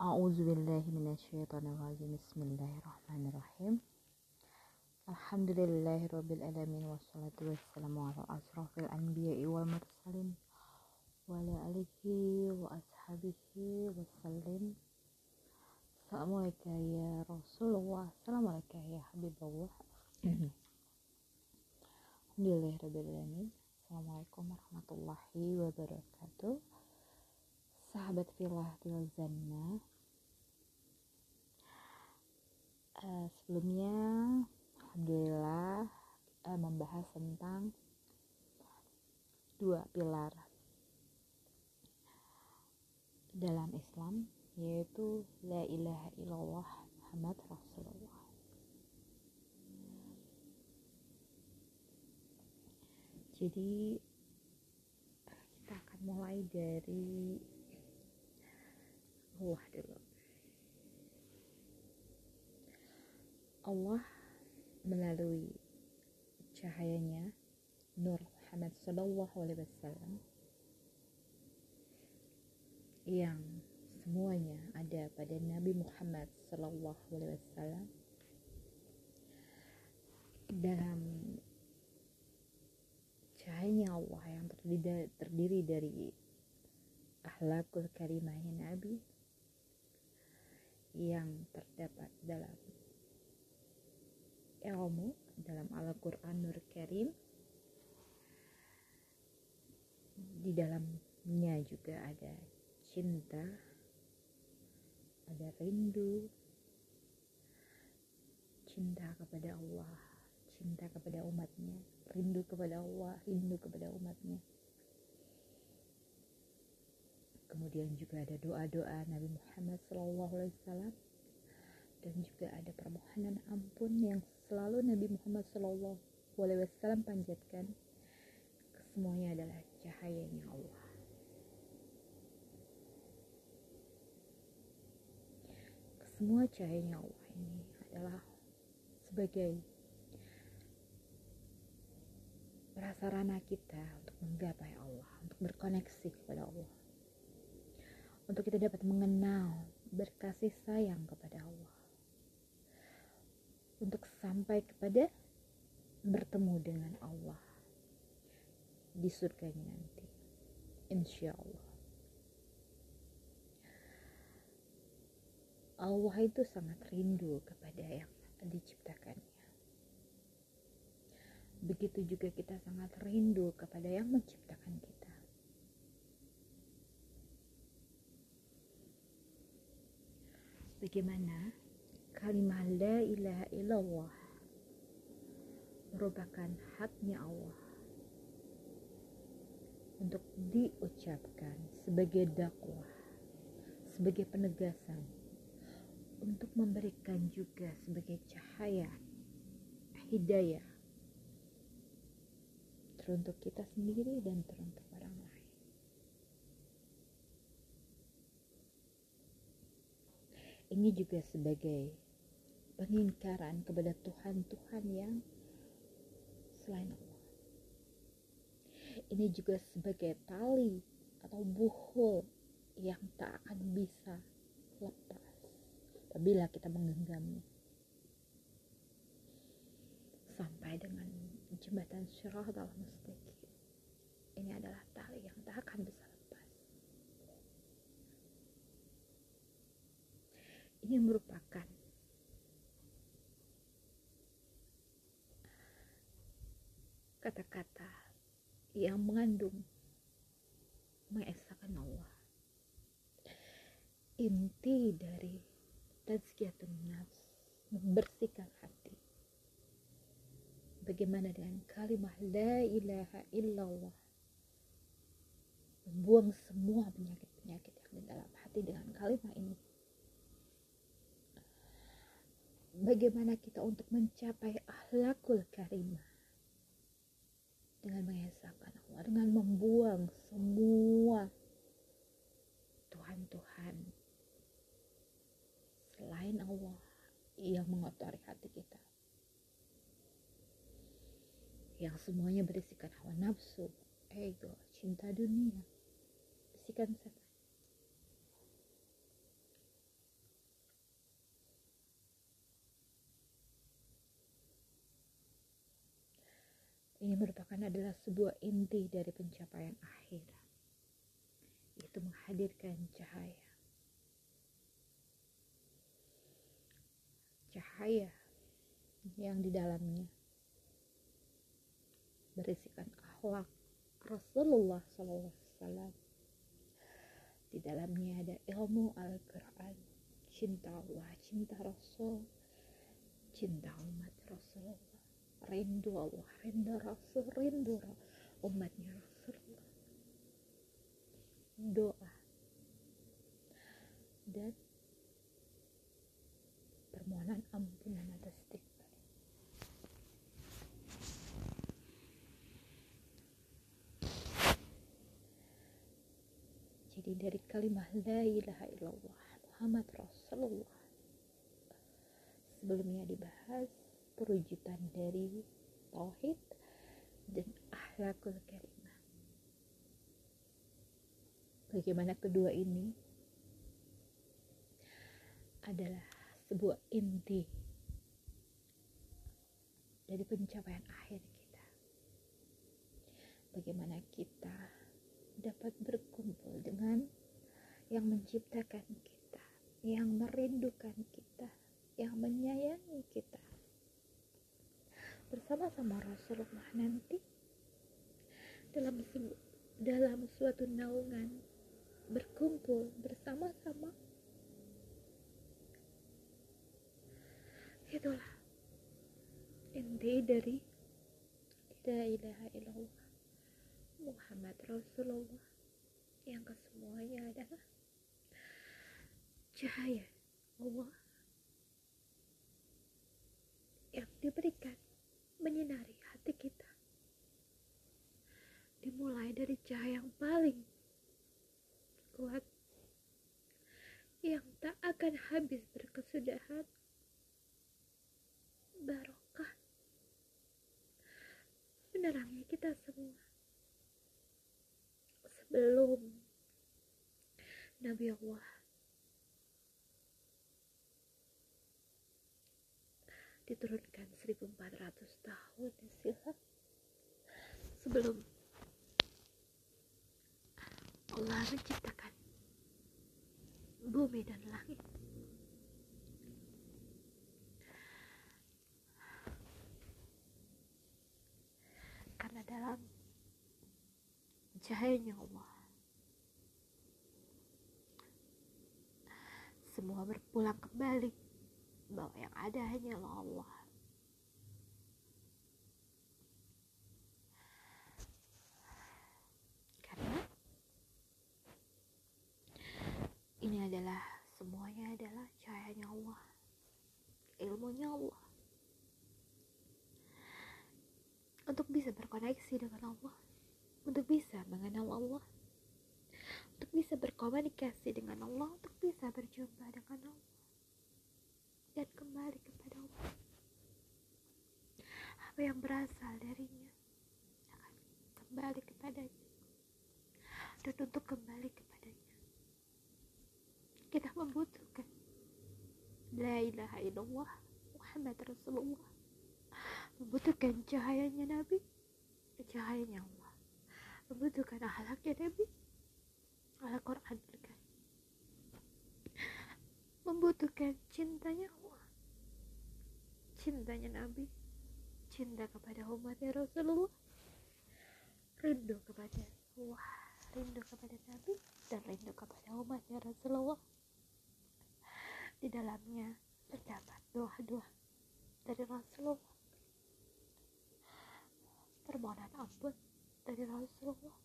أعوذ بالله من الشيطان الرجيم. بسم الله الرحمن الرحيم. الحمد لله رب العالمين والصلاة والسلام على أشرف الأنبياء والمرسلين وعلى آله وأصحابه وسلم. السلام عليك يا رسول الله. السلام عليك يا حبيب الله. الحمد لله رب العالمين. السلام عليكم ورحمة الله وبركاته. Sahabat filah til Zanna. Uh, sebelumnya alhamdulillah uh, membahas tentang dua pilar dalam Islam yaitu la ilaha illallah Muhammad Rasulullah. Jadi kita akan mulai dari Allah dulu. Allah melalui cahayanya Nur Muhammad Sallallahu Alaihi Wasallam yang semuanya ada pada Nabi Muhammad Sallallahu Alaihi Wasallam dalam cahayanya Allah yang terdiri, terdiri dari akhlakul karimahnya Nabi yang terdapat dalam ilmu dalam Al-Quran Nur Karim. Di dalamnya juga ada cinta ada rindu cinta kepada Allah cinta kepada umatnya rindu kepada Allah rindu kepada umatnya kemudian juga ada doa-doa Nabi Muhammad SAW dan juga ada permohonan ampun yang selalu Nabi Muhammad SAW panjatkan. Semuanya adalah cahayanya Allah. Semua cahayanya Allah ini adalah sebagai prasarana kita untuk menggapai Allah untuk berkoneksi kepada Allah untuk kita dapat mengenal berkasih sayang kepada Allah. Untuk sampai kepada bertemu dengan Allah di surganya nanti insya Allah. Allah itu sangat rindu kepada yang diciptakannya. Begitu juga kita sangat rindu kepada yang menciptakan kita bagaimana kalimat la ilaha illallah merupakan haknya Allah untuk diucapkan sebagai dakwah, sebagai penegasan, untuk memberikan juga sebagai cahaya, hidayah, teruntuk kita sendiri dan teruntuk Ini juga sebagai pengingkaran kepada Tuhan-Tuhan yang selain Allah. Ini juga sebagai tali atau buhul yang tak akan bisa lepas apabila kita menggenggamnya. Sampai dengan jembatan syirah dalam mustaqim. Ini adalah tali yang tak akan bisa lepas. Ini merupakan. Kata-kata yang mengandung mengesahkan Allah. Inti dari tazkiyatun nafs membersihkan hati. Bagaimana dengan kalimat la ilaha illallah? Membuang semua penyakit-penyakit yang di dalam hati dengan kalimat ini bagaimana kita untuk mencapai akhlakul karimah? Dengan mengesahkan Allah dengan membuang semua Tuhan-Tuhan selain Allah yang mengotori hati kita. Yang semuanya berisikan hawa nafsu, ego, cinta dunia, bisikan setan. ini merupakan adalah sebuah inti dari pencapaian akhir itu menghadirkan cahaya cahaya yang di dalamnya berisikan akhlak Rasulullah SAW. Di dalamnya ada ilmu Al-Quran, cinta Allah, cinta Rasul, cinta umat Rasulullah, rindu Allah, rindu Rasul, rindu umatnya Rasulullah, doa, dan permohonan ampunan atas istighfar. Jadi dari kalimat la ilaha illallah Muhammad Rasulullah. Sebelumnya dibahas perwujudan dari tauhid dan akhlakul karimah. Bagaimana kedua ini adalah sebuah inti dari pencapaian akhir kita. Bagaimana kita dapat berkumpul dengan yang menciptakan kita, yang merindukan kita, yang menyayangi kita. Bersama-sama Rasulullah nanti dalam dalam suatu naungan berkumpul bersama-sama itulah inti dari la ilaha illallah Muhammad Rasulullah. Yang kesemuanya adalah cahaya Allah yang diberikan menyinari hati kita. Dimulai dari cahaya yang paling kuat yang tak akan habis berkesudahan barokah. Menerangi kita semua. Sebelum Nabi Allah diturunkan 1400 tahun silam sebelum Allah menciptakan bumi dan langit. Dalam cahayanya Allah semua berpulang kembali bahwa yang ada hanyalah Allah. Karena ini adalah semuanya adalah cahayanya Allah. Ilmunya Allah. Untuk bisa berkoneksi dengan Allah, untuk bisa mengenal Allah, untuk bisa berkomunikasi dengan Allah, untuk bisa berjumpa dengan Allah, dan kembali kepada Allah. Apa yang berasal darinya akan kembali kepadanya, dan untuk kembali kepadanya, kita membutuhkan La ilaha illallah Muhammad Rasulullah. Membutuhkan cahayanya Nabi cahayanya Allah. Membutuhkan akhlaknya Nabi Al-Quran kan membutuhkan cintanya Allah cintanya Nabi. Cinta kepada umatnya Rasulullah. Rindu kepada Allah. Rindu kepada Nabi dan rindu kepada umatnya Rasulullah. Di dalamnya terdapat doa-doa dari Rasulullah. Permohonan ampun dari Rasulullah.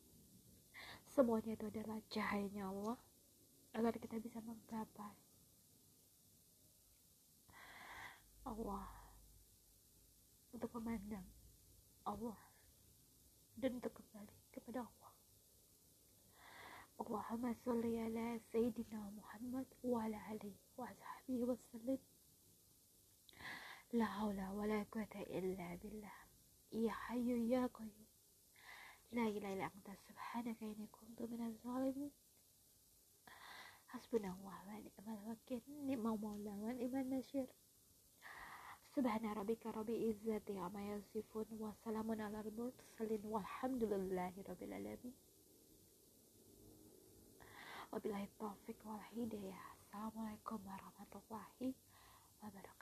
Semuanya itu adalah cahayanya Allah. Agar kita bisa menggapai Allah untuk memandang Allah dan untuk kembali kepada Allah Allahumma salli ala Sayyidina Muhammad wa ala alihi wa sahbihi wa sallim hawla wa la quwata illa billah يا حي يا قيوم لا إله إلا أنت سبحانك إني كنت من الظالمين حسبنا الله ونعم الوكيل نعم المولى ونعم النصير سبحان ربك رب العزة عما يصفون وسلام على المرسلين والحمد لله رب العالمين. وبالله التوفيق والهداية السلام عليكم ورحمة الله وبركاته.